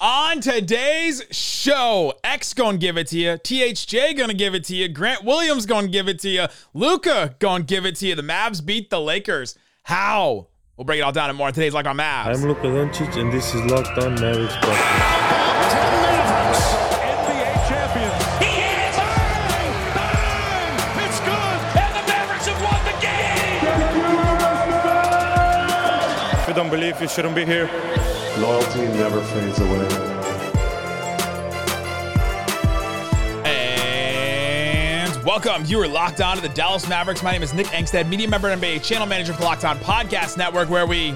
On today's show, X gonna give it to you, THJ gonna give it to you, Grant Williams gonna give it to you, Luka gonna give it to you. The Mavs beat the Lakers. How? We'll break it all down and more on today's Locked On Mavs. I'm Luka Doncic, and this is Locked On Mavericks podcast. NBA champions. He hit it! Bang! Bang! It's good! And the Mavericks have won the game! If you don't believe, you shouldn't be here. Loyalty never fades away. And welcome. You are locked on to the Dallas Mavericks. My name is Nick Angstadt, media member and NBA channel manager for Locked On Podcast Network, where we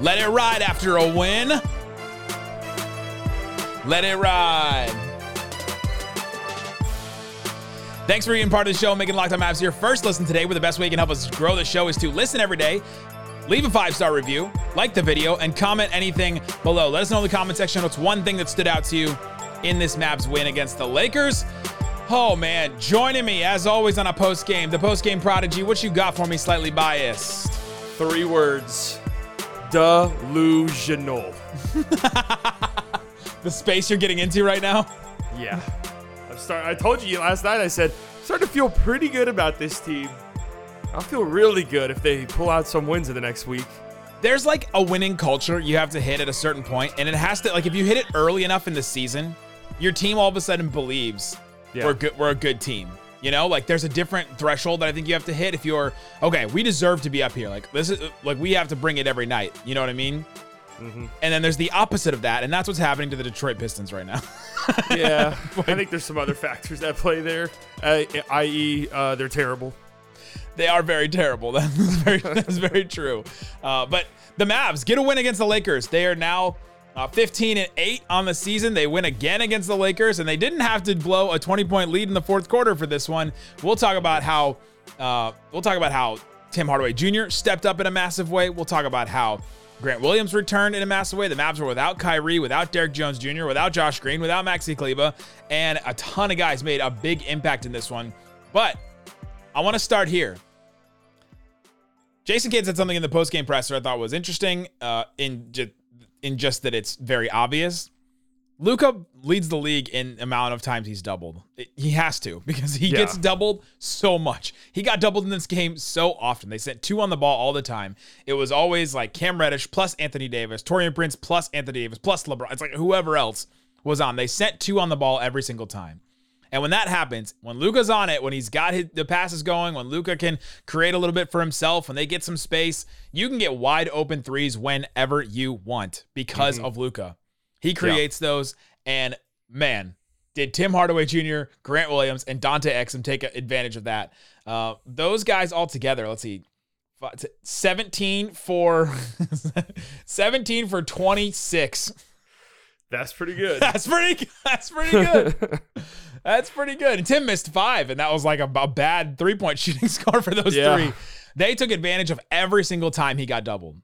let it ride after a win. Let it ride. Thanks for being part of the show, making Locked On Mavs your first listen today. Where the best way you can help us grow the show is to listen every day, leave a five star review, like the video, and comment anything below. Let us know in the comment section what's one thing that stood out to you in this Mavs win against the Lakers. Oh man, joining me as always on a post game, the post game prodigy. What you got for me, slightly biased? Three words. Delusional. The space you're getting into right now. Yeah. I'm start I told you last night I said starting to feel pretty good about this team. I'll feel really good if they pull out some wins in the next week. There's like a winning culture you have to hit at a certain point, and it has to like if you hit it early enough in the season, your team all of a sudden believes Yeah. we're good. We're a good team. You know, like there's a different threshold that I think you have to hit if you're okay. We deserve to be up here. Like this is like we have to bring it every night. You know what I mean? And then there's the opposite of that, and that's what's happening to the Detroit Pistons right now. Yeah. I think there's some other factors that play there, uh, i.e., uh, they're terrible. They are very terrible. That's very, that's very true. Uh, but the Mavs get a win against the Lakers. They are now uh, 15 and 8 on the season. They win again against the Lakers, and they didn't have to blow a 20 point lead in the fourth quarter for this one. We'll talk about how uh, we'll talk about how Tim Hardaway Jr. stepped up in a massive way. We'll talk about how Grant Williams returned in a massive way. The Mavs were without Kyrie, without Derrick Jones Jr., without Josh Green, without Maxi Kleber, and a ton of guys made a big impact in this one. But I want to start here. Jason Kidd said something in the post-game presser I thought was interesting. Uh, in just in just that it's very obvious. Luka leads the league in amount of times he's doubled. It- he has to because he Yeah. gets doubled so much. He got doubled in this game so often. They sent two on the ball all the time. It was always like Cam Reddish plus Anthony Davis, Taurean Prince plus Anthony Davis plus LeBron. It's like whoever else was on. They sent two on the ball every single time. And when that happens, when Luka's on it, when he's got his, the passes going, when Luka can create a little bit for himself, when they get some space, you can get wide open threes whenever you want because of Luka. He creates those, and man, did Tim Hardaway Jr., Grant Williams, and Dante Exum take advantage of that? Uh, those guys all together. Let's see. 17 for 17 for 26 That's pretty good. that's pretty. That's pretty good. that's pretty good. And Tim missed five, and that was like a, a bad three point shooting score for those Yeah. three. They took advantage of every single time he got doubled.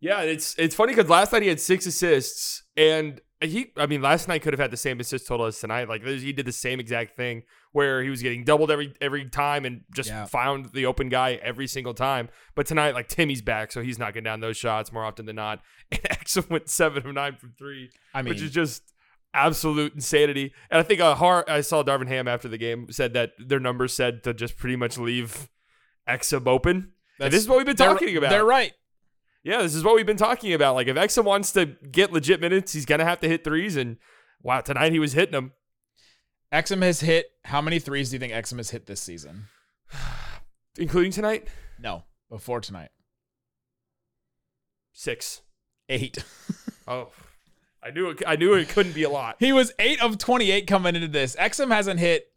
Yeah, it's it's funny because last night he had six assists, and he, I mean, last night could have had the same assist total as tonight. Like he did the same exact thing where he was getting doubled every every time and just Yeah. found the open guy every single time. But tonight, like Timmy's back, so he's knocking down those shots more often than not. And Exum went seven of nine from three, I mean, which is just absolute insanity. And I think uh, Har, I saw Darvin Ham after the game said that their numbers said to just pretty much leave Exum open. And this is what we've been talking about. They're right. Yeah, this is what we've been talking about. Like, if Exum wants to get legit minutes, he's gonna have to hit threes. And wow, tonight he was hitting them. Exum has hit. How many threes do you think Exum has hit this season? including tonight. No, before tonight. Six. Eight. Oh, I knew it. I knew it couldn't be a lot. he was eight of 28 coming into this. Exum hasn't hit.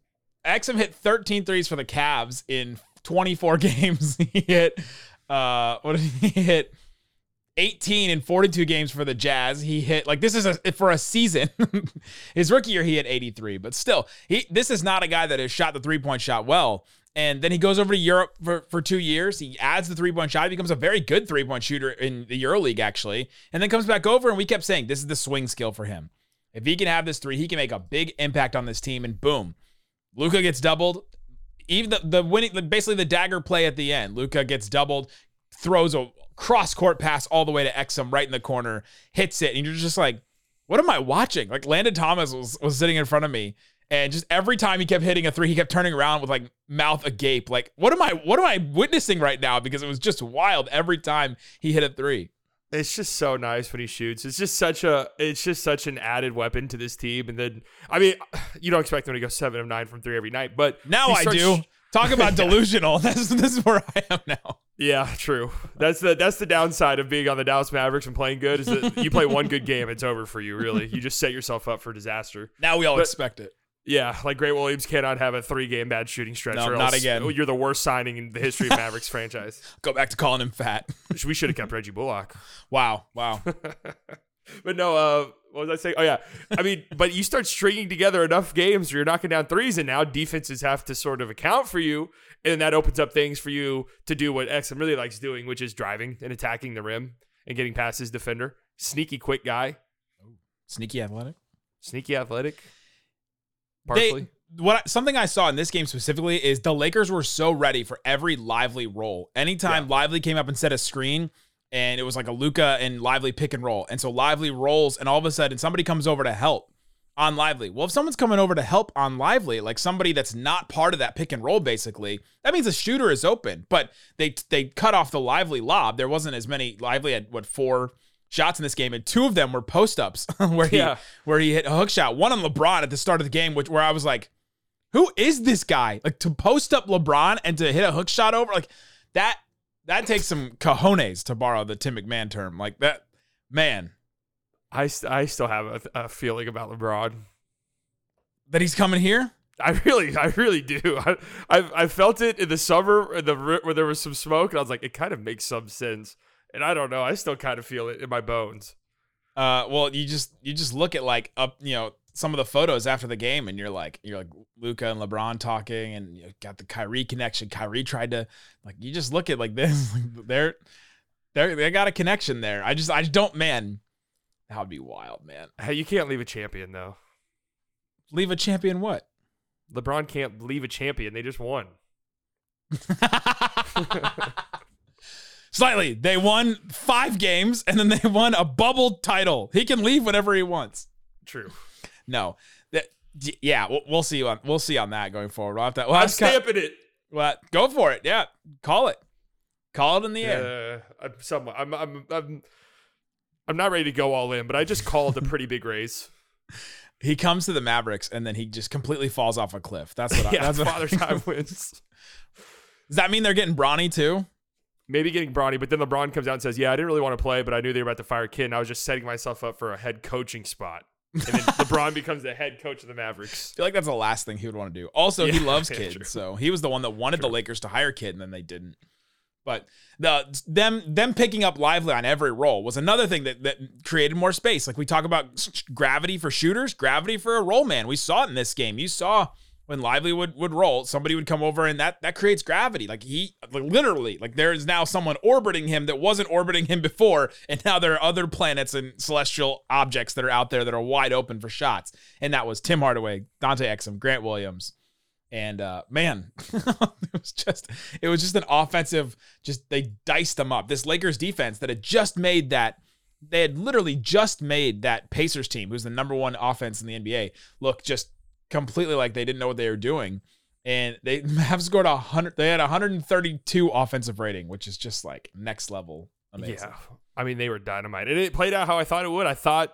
Exum hit 13 threes for the Cavs in 24 games. he hit. Uh, what did he hit? 18 in 42 games for the Jazz. He hit like this is a for a season. His rookie year he hit 83, but still, he this is not a guy that has shot the three-point shot well. And then he goes over to Europe for, for two years. He adds the three-point shot. He becomes a very good three-point shooter in the EuroLeague, actually. And then comes back over, and we kept saying this is the swing skill for him. If he can have this three, he can make a big impact on this team. And boom, Luka gets doubled. Even the, the winning, basically the dagger play at the end. Luka gets doubled, throws a cross court pass all the way to Exum right in the corner, hits it, and you're just like, what am I watching? Like Landon Thomas was was sitting in front of me, and just every time he kept hitting a three, he kept turning around with like mouth agape. Like, what am I what am I witnessing right now? Because it was just wild every time he hit a three. It's just so nice when he shoots. It's just such a it's just such an added weapon to this team. And then I mean, you don't expect them to go seven of nine from three every night, but Now I do. Talk about delusional. This this is where I am now. Yeah, true. That's the that's the downside of being on the Dallas Mavericks and playing good is that you play one good game, it's over for you. Really, you just set yourself up for disaster. Now we all But- expect it. Yeah, like Grant Williams cannot have a three game bad shooting stretch. No, or not else again. You're the worst signing in the history of Mavericks franchise. Go back to calling him fat. We should have kept Reggie Bullock. Wow, wow. But no, uh, what was I saying? Oh yeah, I mean, but you start stringing together enough games where you're knocking down threes, and now defenses have to sort of account for you, and that opens up things for you to do what Exum really likes doing, which is driving and attacking the rim and getting past his defender. Sneaky, quick guy, Sneaky athletic. sneaky, athletic. They- what something I saw in this game specifically is the Lakers were so ready for every lively roll. Anytime Lively came up and set a screen, and it was like a Luka and Lively pick and roll, and so Lively rolls, and all of a sudden somebody comes over to help on Lively. Well, if someone's coming over to help on Lively, like somebody that's not part of that pick and roll, basically, that means the shooter is open. But they they cut off the Lively lob. There wasn't as many. Lively had what four shots in this game, and two of them were post ups where he Yeah. where he hit a hook shot. One on LeBron at the start of the game, which where I was like, who is this guy? Like to post up LeBron and to hit a hook shot over like that. That takes some cojones to borrow the Tim MacMahon term. Like that, man. I st- I still have a, a feeling about LeBron. That he's coming here. I really, I really do. I, I, I felt it in the summer, in the where there was some smoke, and I was like, it kind of makes some sense. And I don't know, I still kind of feel it in my bones. Uh, well, you just you just look at like up, you know, some of the photos after the game, and you're like, you're like Luka and LeBron talking, and you got the Kyrie connection. Kyrie tried to like, you just look at like this, like they're they're they got a connection there. I just I just don't, man. That would be wild, man. Hey, you can't leave a champion though. Leave a champion what? LeBron can't leave a champion. They just won. Slightly, they won five games, and then they won a bubble title. He can leave whenever he wants. True. No, that yeah, we'll, we'll see on we'll see on that going forward. We'll have to. We'll I'm to cut- stamping it. Well, go for it. Yeah, call it. Call it in the air. Uh, I'm somewhat. I'm, I'm. I'm. I'm not ready to go all in, but I just called a pretty big raise. He comes to the Mavericks and then he just completely falls off a cliff. That's what. I, Yeah, that's what father time wins. Does that mean they're getting Bronny too? Maybe getting Bronny, but then LeBron comes out and says, "Yeah, I didn't really want to play, but I knew they were about to fire Kidd, and I was just setting myself up for a head coaching spot." And then LeBron becomes the head coach of the Mavericks. I feel like that's the last thing he would want to do. Also, he loves yeah, kids, true. so he was the one that wanted the Lakers to hire Kidd, and then they didn't. But the them them picking up Lively on every roll was another thing that that created more space. Like we talk about gravity for shooters, gravity for a roll man. We saw it in this game. You saw when Lively would would roll, somebody would come over, and that that creates gravity. Like he like literally like there is now someone orbiting him that wasn't orbiting him before, and now there are other planets and celestial objects that are out there that are wide open for shots. And that was Tim Hardaway, Dante Exum, Grant Williams. And uh, man, it was just it was just an offensive. Just they diced them up. This Lakers defense that had just made that they had literally just made that Pacers team, who's the number one offense in the NBA, look just completely like they didn't know what they were doing. And they have scored a hundred. They had 132 offensive rating, which is just like next level amazing. Yeah, I mean they were dynamite, and it played out how I thought it would. I thought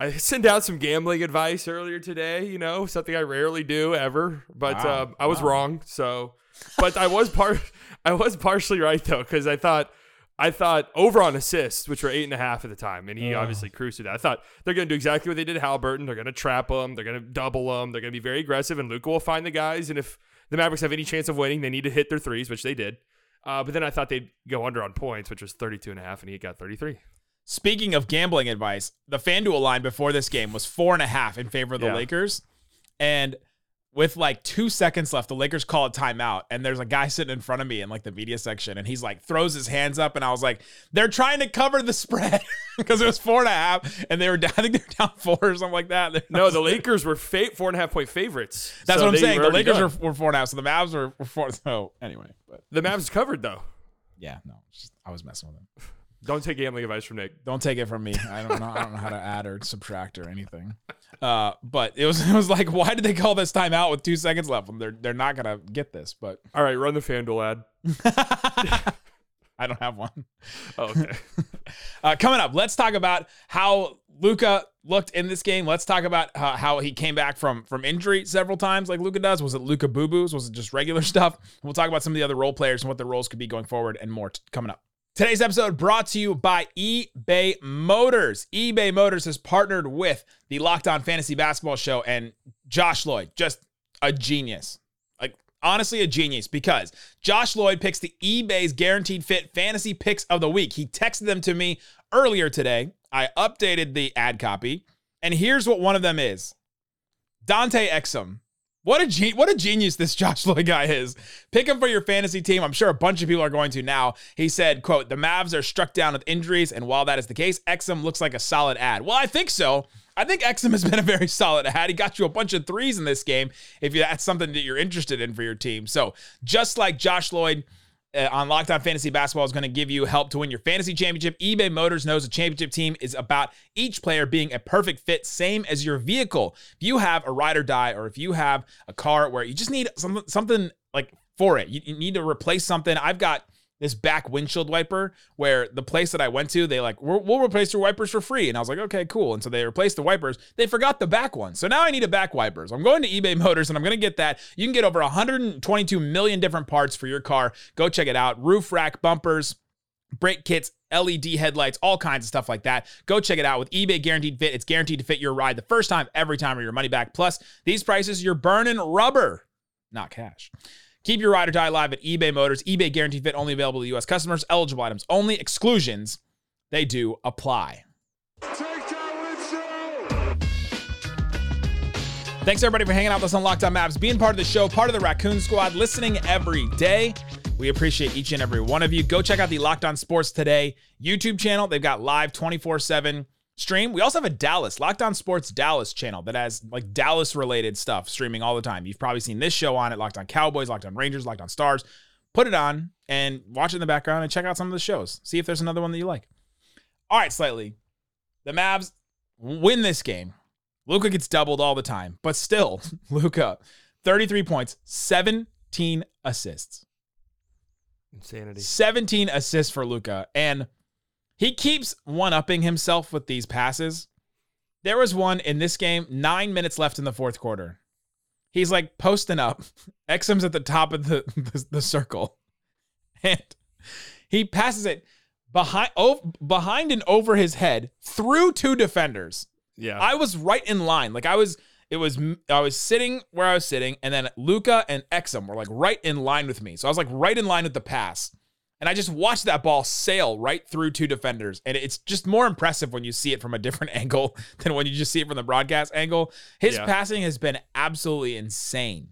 I sent out some gambling advice earlier today. You know, something I rarely do ever, but Wow, um, I was wow. wrong. So, but I was part. I was partially right though, because I thought. I thought over on assists, which were eight and a half at the time, and he obviously cruised through that. I thought they're going to do exactly what they did to Halliburton. They're going to trap him. They're going to double him. They're going to be very aggressive, and Luka will find the guys. And if the Mavericks have any chance of winning, they need to hit their threes, which they did. Uh, but then I thought they'd go under on points, which was 32 and a half, and he got 33. Speaking of gambling advice, the FanDuel line before this game was four and a half in favor of the Yeah. Lakers. And with like two seconds left, the Lakers call a timeout. And there's a guy sitting in front of me in like the media section. And he's like, throws his hands up. And I was like, they're trying to cover the spread because it was four and a half. And they were down, I think they were down four or something like that. No, the Lakers were fa- four and a half point favorites. That's So what I'm saying. The Lakers were, were four and a half. So the Mavs were, were four. So anyway, but the Mavs covered though. yeah, no, just, I was messing with him. Don't take gambling advice from Nick. Don't take it from me. I don't know. I don't know how to add or subtract or anything. Uh, but it was it was like, why did they call this timeout with two seconds left? They're they're not gonna get this. But All right, run the FanDuel ad. I don't have one. Oh, okay. Uh, coming up, let's talk about how Luka looked in this game. Let's talk about uh, how he came back from from injury several times, like Luka does. Was it Luka Boo Boos? Was it just regular stuff? We'll talk about some of the other role players and what their roles could be going forward, and more t- coming up. Today's episode brought to you by eBay Motors. eBay Motors has partnered with the Locked On Fantasy Basketball Show and Josh Lloyd, just a genius. Like, honestly, a genius because Josh Lloyd picks the eBay's guaranteed fit fantasy picks of the week. He texted them to me earlier today. I updated the ad copy, and here's what one of them is Dante Exum. What a what a genius this Josh Lloyd guy is. Pick him for your fantasy team. I'm sure a bunch of people are going to now. He said, quote, the Mavs are struck down with injuries, and while that is the case, Exum looks like a solid ad. Well, I think so. I think Exum has been a very solid ad. He got you a bunch of threes in this game if that's something that you're interested in for your team. So just like Josh Lloyd Uh, on Locked On Fantasy Basketball is going to give you help to win your fantasy championship. eBay Motors knows a championship team is about each player being a perfect fit, same as your vehicle. If you have a ride or die, or if you have a car where you just need some, something like for it, you, you need to replace something. I've got this back windshield wiper where the place that I went to, they like, we'll, replace your wipers for free. And I was like, okay, cool. And so they replaced the wipers. They forgot the back one. So now I need a back wipers. I'm going to eBay Motors and I'm going to get that. You can get over 122 million different parts for your car. Go check it out. Roof rack, bumpers, brake kits, LED headlights, all kinds of stuff like that. Go check it out with eBay Guaranteed Fit. It's guaranteed to fit your ride the first time, every time, or your money back. Plus, these prices, you're burning rubber, not cash. Keep your ride or die alive at eBay Motors. eBay Guaranteed Fit only available to U.S. customers. Eligible items only. Exclusions, they do apply. Thanks everybody for hanging out with us on Locked On Mavs, being part of the show, part of the Raccoon Squad, listening every day. We appreciate each and every one of you. Go check out the Locked On Sports Today YouTube channel. They've got live 24 7 stream. We also have a Dallas, Locked On Sports Dallas channel that has like Dallas related stuff streaming all the time. You've probably seen this show on it Locked On Cowboys, Locked On Rangers, Locked On Stars. Put it on and watch it in the background and check out some of the shows. See if there's another one that you like. All right, slightly. The Mavs win this game. Luka gets doubled all the time, but still, Luka, 33 points, 17 assists. Insanity. 17 assists for Luka. And he keeps one upping himself with these passes. There was one in this game, nine minutes left in the fourth quarter. He's like posting up. Exum's at the top of the, the, the circle. And he passes it behind, oh, behind and over his head through two defenders. Yeah. I was right in line. Like I was, it was, I was sitting where I was sitting, and then Luka and Exum were like right in line with me. So I was like right in line with the pass. And I just watched that ball sail right through two defenders. And it's just more impressive when you see it from a different angle than when you just see it from the broadcast angle. His Yeah. passing has been absolutely insane.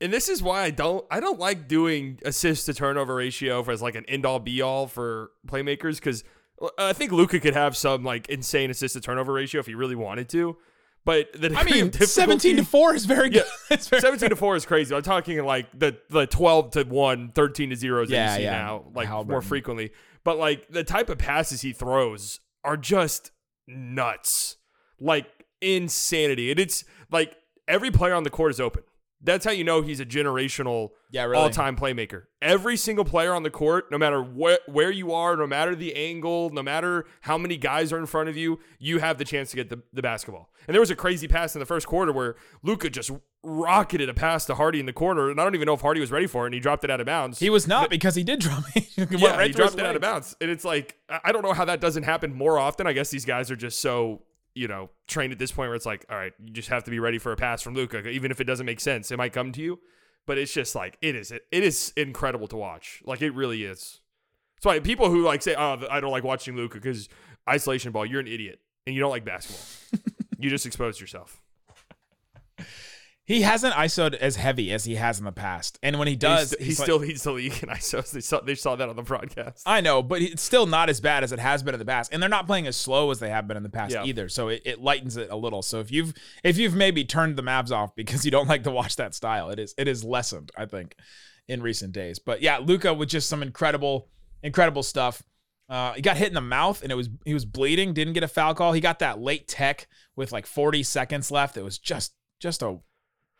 and this is why I don't I don't like doing assist to turnover ratio for as like an end all be all for playmakers because uh, I think Luka could have some like insane assist to turnover ratio if he really wanted to. But the I mean, 17 to 4 is very good. Yeah. Very 17 to 4 is crazy. I'm talking like the the 12 to 1, 13 to 0s that Yeah, you see yeah. now, like more frequently. But like the type of passes he throws are just nuts. Like insanity. And it's like every player on the court is open. That's how you know he's a generational Yeah, really. all-time playmaker. Every single player on the court, no matter wh- where you are, no matter the angle, no matter how many guys are in front of you, you have the chance to get the, the basketball. And there was a crazy pass in the first quarter where Luka just rocketed a pass to Hardy in the corner, and I don't even know if Hardy was ready for it, and he dropped it out of bounds. He was not because he did drop it. It yeah, right he dropped it out of bounds. And it's like, I don't know how that doesn't happen more often. I guess these guys are just so, you know, trained at this point where it's like, all right, you just have to be ready for a pass from Luka, even if it doesn't make sense. It might come to you. But it's just like, it is, it is incredible to watch. Like, it really is. That's why people who like say, oh, I don't like watching Luka because isolation ball, you're an idiot and you don't like basketball. you just exposed yourself. He hasn't ISO'd as heavy as he has in the past. And when he does, he's, he's he's like- still leads the league in ISOs. They saw, they saw that on the broadcast. I know, but it's still not as bad as it has been in the past, and they're not playing as slow as they have been in the past Yeah. either. So it, it lightens it a little. So if you've if you've maybe turned the Mavs off because you don't like to watch that style, it is it is lessened, I think, in recent days. But yeah, Luka with just some incredible incredible stuff. Uh, he got hit in the mouth and it was he was bleeding. Didn't get a foul call. He got that late tech with like 40 seconds left. It was just just a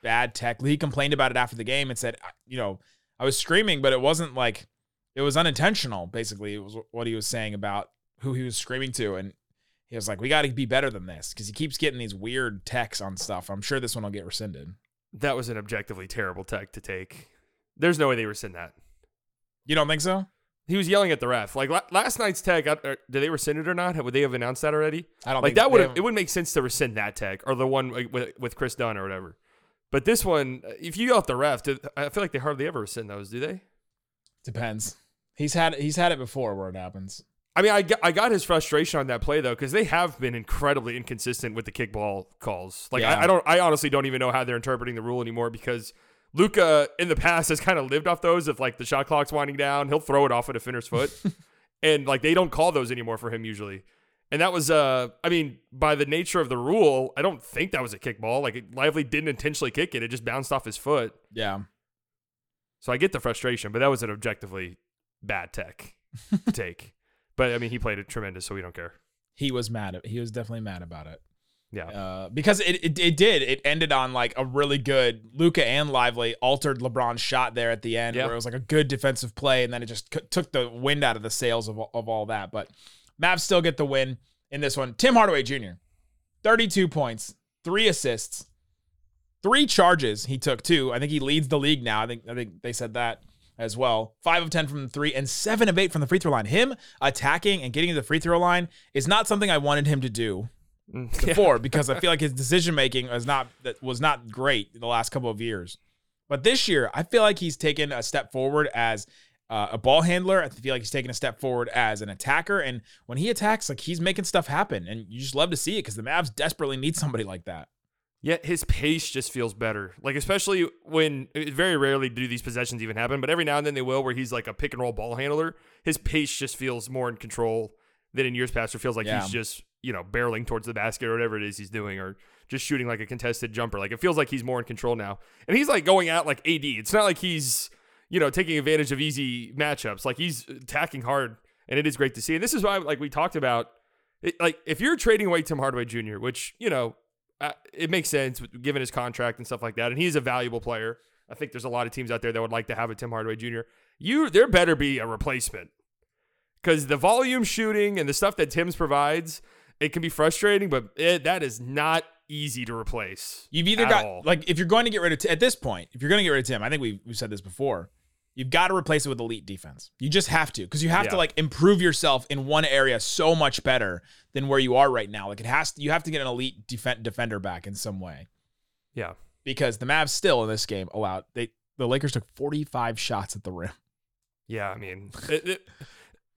bad tech. He complained about it after the game and said, you know, I was screaming, but it wasn't like it was unintentional. Basically, it was what he was saying about who he was screaming to, and he was like, "We got to be better than this," because he keeps getting these weird techs on stuff. I'm sure this one will get rescinded. That was an objectively terrible tech to take. There's no way they rescind that. You don't think so? He was yelling at the ref. Like last night's tech, uh, uh, did they rescind it or not? Would they have announced that already? I don't like think that would it would make sense to rescind that tech or the one with, with Kris Dunn or whatever. But this one, uh, if you at the ref, I feel like they hardly ever send those, do they? Depends. He's had he's had it before where it happens. I mean, I got, I got his frustration on that play though because they have been incredibly inconsistent with the kickball calls. Like Yeah. I, I don't, I honestly don't even know how they're interpreting the rule anymore because Luka in the past has kind of lived off those. If like the shot clock's winding down, he'll throw it off a defender's foot, and like they don't call those anymore for him usually. And that was, uh, I mean, by the nature of the rule, I don't think that was a kickball. Like Lively didn't intentionally kick it; it just bounced off his foot. Yeah. So I get the frustration, but that was an objectively bad tech to take. But I mean, he played it tremendous, so we don't care. He was mad. At, he was definitely mad about it. Yeah. Uh, because it, it it did. It ended on like a really good Luka and Lively altered LeBron's shot there at the end, Yeah. where it was like a good defensive play, and then it just c- took the wind out of the sails of, of all that. But Mavs still get the win in this one. Tim Hardaway Jr. 32 points, three assists, three charges. He took two. I think he leads the league now. I think I think they said that as well. Five of ten from the three and seven of eight from the free throw line. Him attacking and getting to the free throw line is not something I wanted him to do Mm, before because I feel like his decision making was not was not great in the last couple of years. But this year, I feel like he's taken a step forward as uh, a ball handler. I feel like he's taking a step forward as an attacker. And when he attacks, like he's making stuff happen, and you just love to see it because the Mavs desperately need somebody like that. Yet his pace just feels better. Like especially when very rarely do these possessions even happen, but every now and then they will, where he's like a pick and roll ball handler. His pace just feels more in control than in years past. It feels like Yeah. he's just you know barreling towards the basket or whatever it is he's doing, or just shooting like a contested jumper. Like it feels like he's more in control now, and he's like going out like AD. It's not like he's you know taking advantage of easy matchups. Like he's attacking hard, and it is great to see. And this is why like we talked about. It, like if you're trading away Tim Hardaway Jr., which you know uh, it makes sense given his contract and stuff like that, and he's a valuable player. I think there's a lot of teams out there that would like to have a Tim Hardaway Jr. You there better be a replacement because the volume shooting and the stuff that Tim's provides, it can be frustrating, but it, that is not easy to replace. You've either got all. like if you're going to get rid of at this point, if you're going to get rid of Tim, I think we we've said this before. You've got to replace it with elite defense. You just have to because you have to like improve yourself in one area so much better than where you are right now. Like it has to, you have to get an elite defen defender back in some way yeah. because the Mavs still in this game allowed they the Lakers took 45 shots at the rim. Yeah, I mean, it,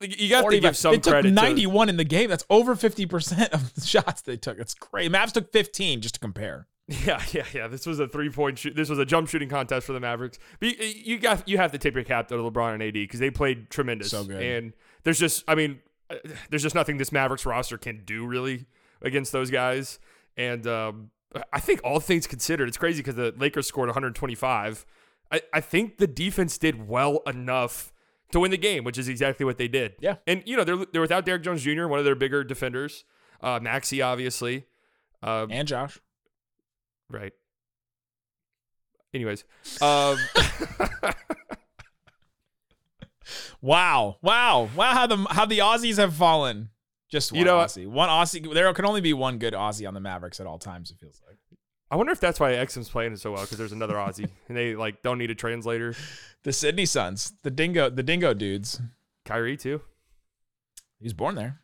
it, you got to give some they took credit. to- 91 in the game. That's over 50% of the shots they took. It's great. Mavs took 15 just to compare. Yeah, yeah, yeah. This was a three point shoot. This was a jump shooting contest for the Mavericks. But you, you got you have to tip your cap to LeBron and AD because they played tremendous. So good. And there's just, I mean, uh, there's just nothing this Mavericks roster can do really against those guys. And um, I think all things considered, it's crazy because the Lakers scored 125. I, I think the defense did well enough to win the game, which is exactly what they did. Yeah. And you know they're they're without Derrick Jones Jr., one of their bigger defenders. Uh, Maxi, obviously. Uh, And Josh. Right. Anyways, um, Wow. Wow. Wow how the how the Aussies have fallen. Just one You know? Aussie. One Aussie. There can only be one good Aussie on the Mavericks at all times, it feels like. I wonder if that's why Exum's playing it so well because there's another Aussie and they like don't need a translator. The Sydney Suns, the dingo, the dingo dudes. Kyrie too. He was born there.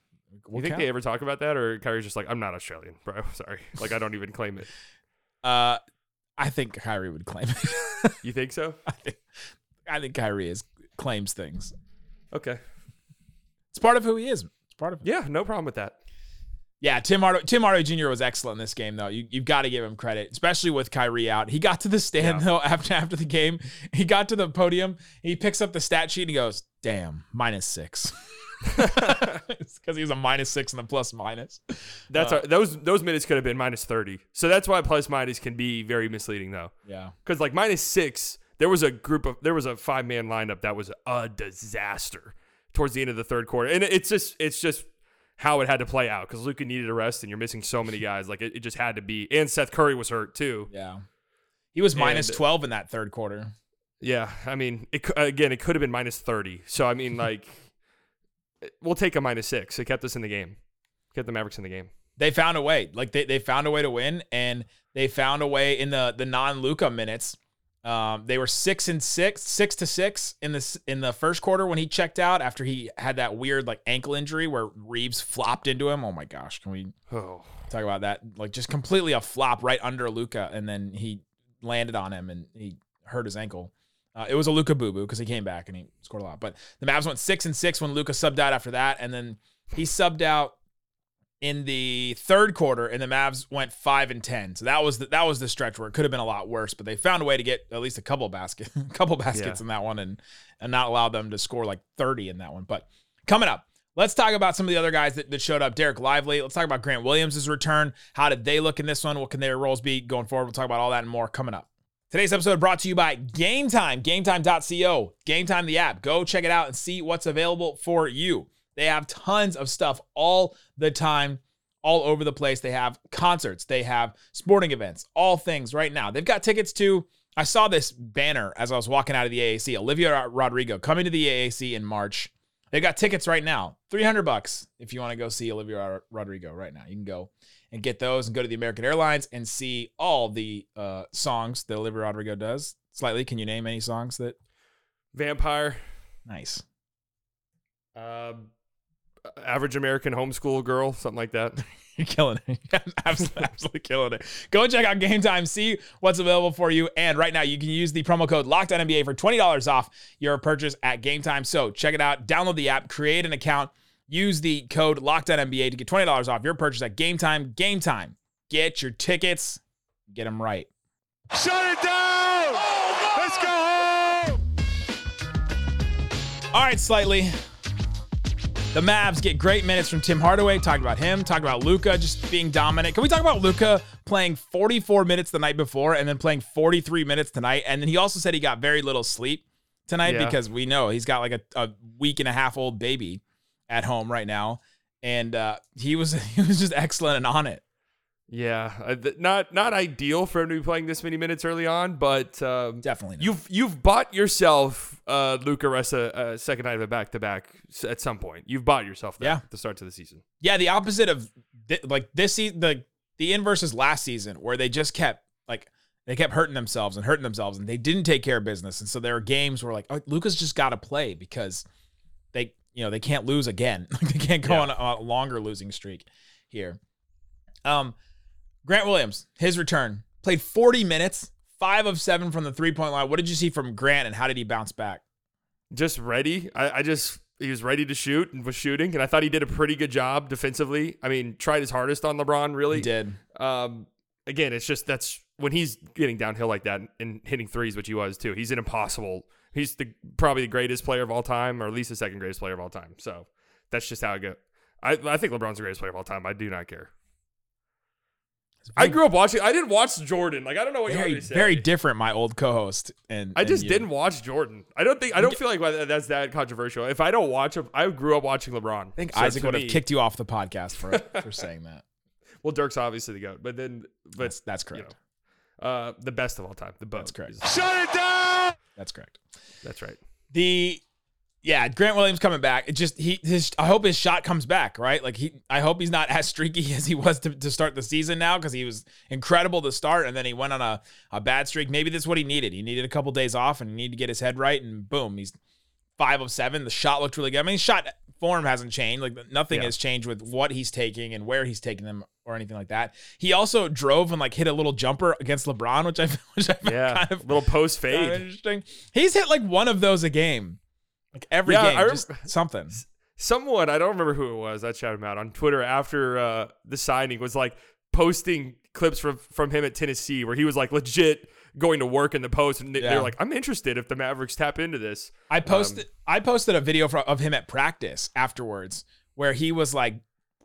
You think they ever talk about that, or Kyrie's just like, I'm not Australian, bro. Sorry, like I don't even claim it. Uh I think Kyrie would claim it. You think so? I think I think Kyrie is claims things. Okay. It's part of who he is. It's part of Yeah, no problem with that. Yeah, Tim Hardaway, Tim Hardaway Jr. was excellent in this game, though. You, you've got to give him credit, especially with Kyrie out. He got to the stand Yeah. though after after the game. He got to the podium. He picks up the stat sheet and he goes, "Damn, minus six. Because he was a minus six and the plus minus. That's uh, our, those those minutes could have been minus thirty. So that's why plus minus can be very misleading though. Yeah, Because like minus six, there was a group of there was a five man lineup that was a disaster. towards the end of the third quarter, and it's just it's just how it had to play out because Luka needed a rest, and you're missing so many guys. Like it, it just had to be, and Seth Curry was hurt too. Yeah. He was minus And- 12 in that third quarter. Yeah, I mean, it again, it could have been minus thirty. So I mean, like, we'll take a minus six. It kept us in the game, kept the Mavericks in the game. They found a way. Like they, they found a way to win and they found a way in the the non-Luka minutes. Um, they were six and six, six to six in this in the first quarter when he checked out after he had that weird like ankle injury where Reaves flopped into him. Oh my gosh, can we Oh, talk about that? Like just completely a flop right under Luka, and then he landed on him and he hurt his ankle. Uh, it was a Luka boo boo because he came back and he scored a lot. But the Mavs went six and six when Luka subbed out after that, and then he subbed out in the third quarter, and the Mavs went five and ten. So that was the, that was the stretch where it could have been a lot worse, but they found a way to get at least a couple basket, couple baskets Yeah. in that one, and and not allow them to score like thirty in that one. But coming up. Let's talk about some of the other guys that, that showed up. Dereck Lively. Let's talk about Grant Williams' return. How did they look in this one? What can their roles be going forward? We'll talk about all that and more coming up. Today's episode brought to you by Game Time, gametime.co. Game Time, the app. Go check it out and see what's available for you. They have tons of stuff all the time, all over the place. They have concerts, they have sporting events, all things right now. They've got tickets to. I saw this banner as I was walking out of the AAC. Olivia Rodrigo coming to the AAC in March. They got tickets right now, 300 bucks if you want to go see Olivia Rodrigo right now. You can go and get those and go to the American Airlines and see all the uh, songs that Olivia Rodrigo does. Slightly, can you name any songs that? vampire, Nice. um, average American homeschool girl, something like that. You're killing it. absolutely, absolutely killing it. Go check out Game Time, see what's available for you. And right now, you can use the promo code LOCKEDONNBA for $20 off your purchase at Game Time. So check it out. Download the app, create an account, use the code LOCKEDONNBA to get $20 off your purchase at Game Time. Game Time. Get your tickets, get them right. Shut it down! Oh, Let's go home! All right, slightly. The Mavs get great minutes from Tim Hardaway. Talked about him. Talked about Luka just being dominant. Can we talk about Luka playing 44 minutes the night before and then playing 43 minutes tonight? And then he also said he got very little sleep tonight Yeah. because we know he's got like a, a week and a half old baby at home right now, and uh, he was he was just excellent and on it. Yeah, uh, not not ideal for him to be playing this many minutes early on, but um, Definitely not. you've you've bought yourself uh, Luka Ressa uh, second night of a back to back at some point. You've bought yourself that Yeah. at the start to the season. Yeah, the opposite of thi- like this season, the the inverse is last season where they just kept like they kept hurting themselves and hurting themselves and they didn't take care of business. And so there were games where like oh, Luka's just got to play because they you know they can't lose again. they can't go Yeah. on a, a longer losing streak here. Um, Grant Williams, his return played 40 minutes, five of seven from the three point line. What did you see from Grant and how did he bounce back? Just ready. I, I just he was ready to shoot and was shooting, and I thought he did a pretty good job defensively. I mean, tried his hardest on LeBron. Really He did. Um, again, it's just that's when he's getting downhill like that and hitting threes, which he was too. He's an impossible. He's the probably the greatest player of all time, or at least the second greatest player of all time. So that's just how it go. I, I think LeBron's the greatest player of all time. I do not care. I grew up watching. I didn't watch Jordan. Like I don't know what very you say. very different. My old co-host and I just you. didn't watch Jordan. I don't think. I don't feel like that's that controversial. If I don't watch him, I grew up watching LeBron. I think So Isaac would have kicked you off the podcast for for saying that. Well, Dirk's obviously the goat, but then, but That's that's correct. Uh, the best of all time. The boat. That's correct. Shut it down! That's correct. That's right. The yeah, Grant Williams coming back. It just he his I hope his shot comes back, right? Like he I hope he's not as streaky as he was to, to start the season now because he was incredible to start and then he went on a, a bad streak. Maybe that's what he needed. He needed a couple days off and he needed to get his head right and boom, he's five of seven. The shot looked really good. I mean, he shot form hasn't changed. Like nothing Yeah. has changed with what he's taking and where he's taking them or anything like that. He also drove and like hit a little jumper against LeBron, which I which I Yeah, kind of little post kind of fade. interesting. He's hit like one of those a game, like every Yeah, game, I just something. Someone I don't remember who it was. I shouted him out on Twitter after uh, the signing was like posting clips from from him at Tennessee where he was like legit going to work in the post, and they, Yeah. they're like, "I'm interested if the Mavericks tap into this." I posted Um, I posted a video of him at practice afterwards where he was like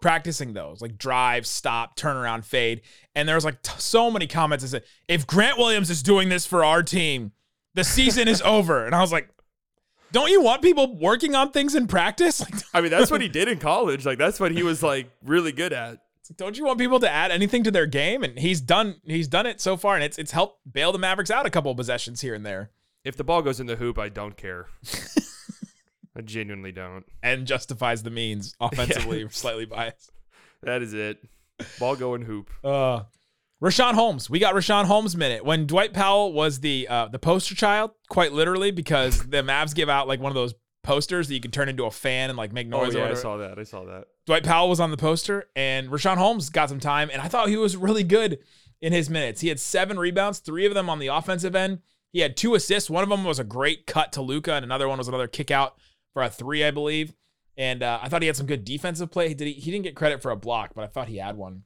practicing those like drive, stop, turn around, fade, and there was like t- so many comments that said, "If Grant Williams is doing this for our team, the season is over." And I was like, Don't you want people working on things in practice? Like, I mean, that's what he did in college. Like that's what he was like really good at. Don't you want people to add anything to their game? And he's done. He's done it so far, and it's it's helped bail the Mavericks out a couple of possessions here and there, If the ball goes in the hoop, I don't care. I genuinely don't. and justifies the means offensively. Slightly biased. That is it. Ball going hoop. Uh, Richaun Holmes. We got Richaun Holmes minute when Dwight Powell was the uh, the poster child, quite literally, because the Mavs give out like one of those posters that you can turn into a fan and like make Oh noise. or yeah, I saw that. I saw that. Dwight Powell was on the poster, and Richaun Holmes got some time, and I thought he was really good in his minutes. He had seven rebounds, three of them on the offensive end. He had two assists. One of them was a great cut to Luca, and another one was another kick out for a three, I believe. And uh, I thought he had some good defensive play. He did. He didn't get credit for a block, but I thought he had one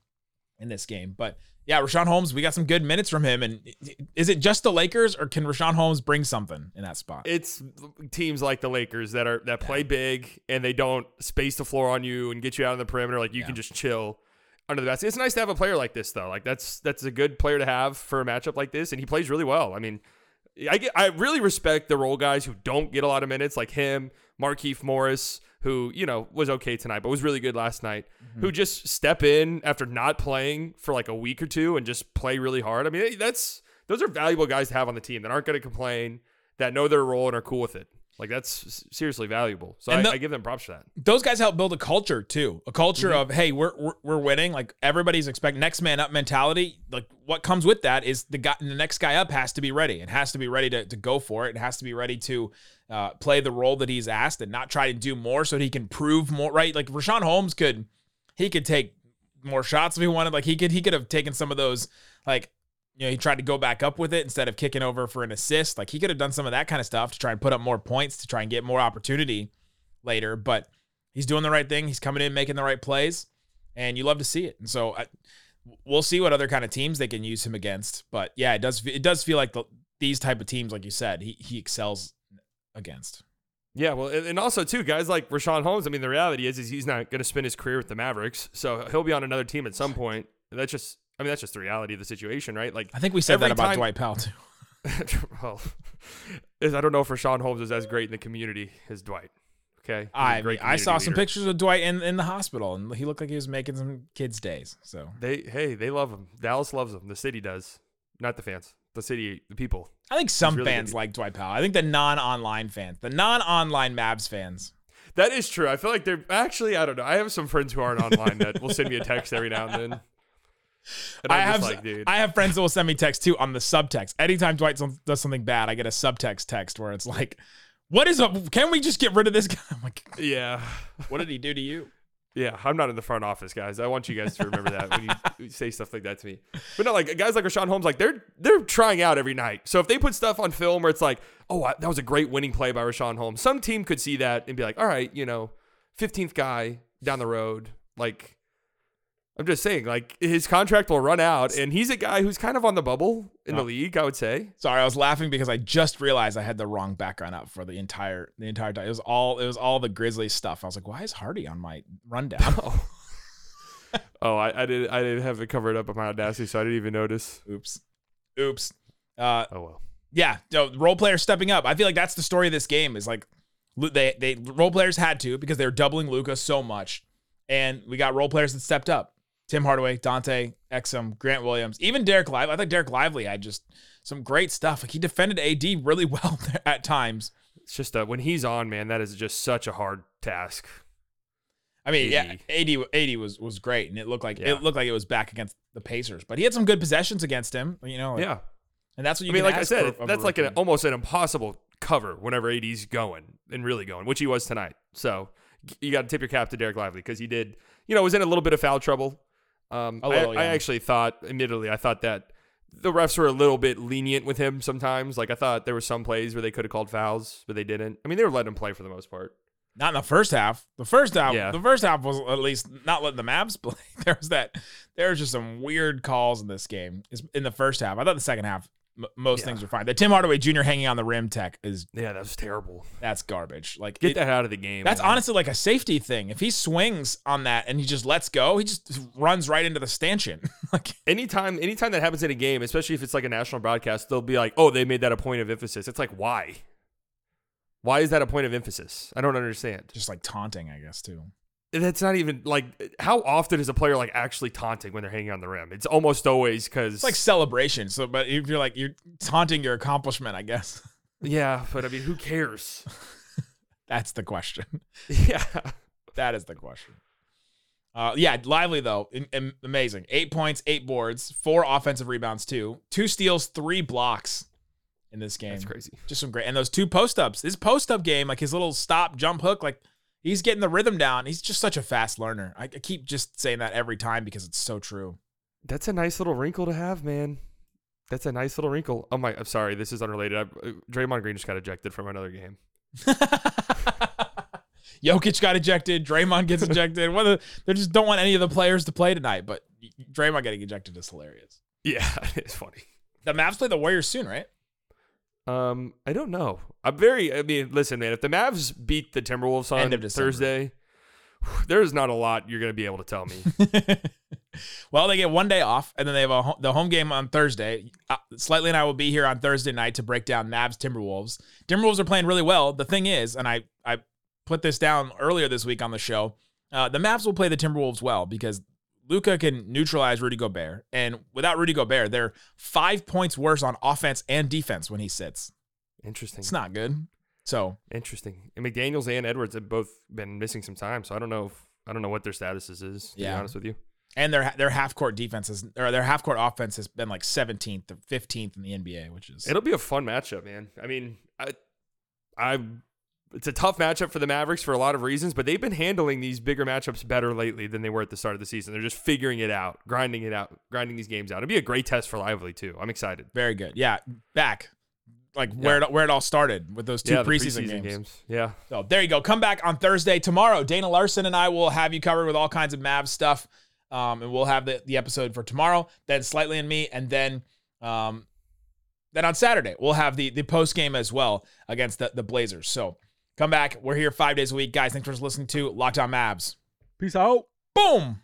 in this game. But yeah, Richaun Holmes, we got some good minutes from him. And is it just the Lakers, or can Richaun Holmes bring something in that spot? It's teams like the Lakers that are that play big and they don't space the floor on you and get you out of the perimeter. Like you can just chill under the basket. It's nice to have a player like this though. Like that's that's a good player to have for a matchup like this, and he plays really well. I mean, I get, I really respect the role guys who don't get a lot of minutes, like him, Markieff Morris, who you know was okay tonight, but was really good last night. Who just step in after not playing for like a week or two and just play really hard. I mean, that's those are valuable guys to have on the team that aren't going to complain, that know their role and are cool with it. Like that's seriously valuable. So I, the- I give them props for that. those guys help build a culture too a culture Mm-hmm. of hey we're, we're we're winning like everybody's expect next man up mentality like what comes with that is the guy the next guy up has to be ready it has to be ready to, to go for it it has to be ready to uh, play the role that he's asked and not try to do more so he can prove more right like Richaun Holmes could he could take more shots if he wanted like he could he could have taken some of those like you know, he tried to go back up with it instead of kicking over for an assist. Like he could have done some of that kind of stuff to try and put up more points to try and get more opportunity later. But he's doing the right thing. He's coming in, making the right plays, and you love to see it. And so I, we'll see what other kind of teams they can use him against. But yeah, it does it does feel like the, these type of teams, like you said, he he excels against. Yeah, well, and also too, guys like Richaun Holmes. I mean, the reality is, is he's not going to spend his career with the Mavericks, so he'll be on another team at some point. That's just, I mean, that's just the reality of the situation, right? Like, I think we said that about time- Dwight Powell too. well, is I don't know if Richaun Holmes is as great in the community as Dwight. Okay, He's I great I saw community some pictures of Dwight in, in the hospital, and he looked like he was making some kids' days. So They, hey, they love him. Dallas loves him. The city does, not the fans. The city, the people. I think some really fans like Dwight Powell. I think the non-online fans, the non-online Mavs fans. That is true. I feel like they're actually. I don't know. I have some friends who aren't online that will send me a text every now and then. And I have like, dude. I have friends that will send me text too on the subtext. Anytime Dwight does something bad, I get a subtext text where it's like, "What is up? Can we just get rid of this guy?" I'm like, yeah. "What did he do to you?" Yeah, I'm not in the front office, guys. I want you guys to remember that when you say stuff like that to me. But no, like guys like Richaun Holmes, like they're they're trying out every night. So if they put stuff on film where it's like, oh, that was a great winning play by Richaun Holmes, some team could see that and be like, all right, you know, 15th guy down the road. Like, I'm just saying, like his contract will run out, and he's a guy who's kind of on the bubble in the league. I would say. Sorry, I was laughing because I just realized I had the wrong background up for the entire the entire time. It was all it was all the Grizzlies stuff. I was like, "Why is Hardy on my rundown?" Oh, I, I didn't I didn't have it covered up on my audacity, so I didn't even notice. Oops, oops. Uh, Oh well. yeah, no, role players stepping up. I feel like that's the story of this game. Is like they they role players had to because they were doubling Luka so much, and we got role players that stepped up. Tim Hardaway, Dante Exum, Grant Williams, even Dereck Lively. I think Dereck Lively had just some great stuff. Like he defended AD really well at times. It's just uh, when he's on, man, that is just such a hard task. I mean, yeah, AD. AD AD was was great, and it looked like Yeah. it looked like it was back against the Pacers. But he had some good possessions against him. You know, like- Yeah, and that's what you I mean, like I said, for- that's like an almost an impossible cover whenever AD's going and really going, which he was tonight. So you got to tip your cap to Derek Lively because he did, you know, was in a little bit of foul trouble. Um, little, I, I actually thought, admittedly, I thought that the refs were a little bit lenient with him sometimes. Like I thought there were some plays where they could have called fouls, but they didn't. I mean, they were letting him play for the most part. Not in the first half. The first half, Yeah. the first half was at least not letting the Mavs play. There was that. There was just some weird calls in this game. Is- In the first half, I thought the second half, m- most Yeah. things are fine. The Tim Hardaway Jr. hanging on the rim tech is Yeah, that's terrible. that's garbage. Like Get it- that out of the game. That's man. honestly like a safety thing. If he swings on that and he just lets go, he just runs right into the stanchion. like anytime anytime that happens in a game, especially if it's like a national broadcast, they'll be like, "Oh, they made that a point of emphasis." It's like, why? Why is that a point of emphasis? I don't understand. Just like taunting, I guess, too. That's not even like how often is a player like actually taunting when they're hanging on the rim? It's almost always because It's like celebration. So, but if you're like, you're taunting your accomplishment, I guess. yeah, but I mean, who cares? That's the question. yeah, That is the question. Uh, yeah, lively though, in, in- amazing. Eight points, eight boards, four offensive rebounds, two, two steals, three blocks in this game. that's crazy. Just some great, and those two post ups. His post up game, like his little stop jump hook, like he's getting the rhythm down. He's just such a fast learner. I, I keep just saying that every time because it's so true. That's a nice little wrinkle to have, man. That's a nice little wrinkle. Oh my, I'm sorry, this is unrelated. I, uh, Draymond Green just got ejected from another game. Jokic got ejected. Draymond gets ejected. The, they just don't want any of the players to play tonight. But Draymond getting ejected is hilarious. Yeah, it's funny. The Mavs play the Warriors soon, right? Um, I don't know. I'm very. I mean, listen, man. If the Mavs beat the Timberwolves on Thursday, there's not a lot you're gonna be able to tell me. well, they get one day off, and then they have a, ho- the home game on Thursday. Uh, Slightly and I will be here on Thursday night to break down Mavs Timberwolves. Timberwolves are playing really well. The thing is, and I I put this down earlier this week on the show, uh, the Mavs will play the Timberwolves well because Luka can neutralize Rudy Gobert, and without Rudy Gobert, they're five points worse on offense and defense when he sits. Interesting. It's not good. So Interesting. And McDaniels and Edwards have both been missing some time, so I don't know. If, I don't know what their status is. To be Yeah. honest with you. and their their half court defense is or their half court offense has been like 17th or 15th in the NBA, which is It'll be a fun matchup, man. I mean, I, I, it's a tough matchup for the Mavericks for a lot of reasons, but they've been handling these bigger matchups better lately than they were at the start of the season. They're just figuring it out, grinding it out, grinding these games out. It'll be a great test for Lively too. I'm excited. very good. Yeah, back like where it, where it all started with those two yeah, the preseason, games. Yeah, So there you go. Come back on Thursday tomorrow. Dana Larson and I will have you covered with all kinds of Mavs stuff, um, and we'll have the the episode for tomorrow. Then Slightly and me, and then um, then on Saturday we'll have the the post game as well against the the Blazers. So come back. We're here five days a week, guys. Thanks for listening to Locked On Mavs. Peace out. Boom.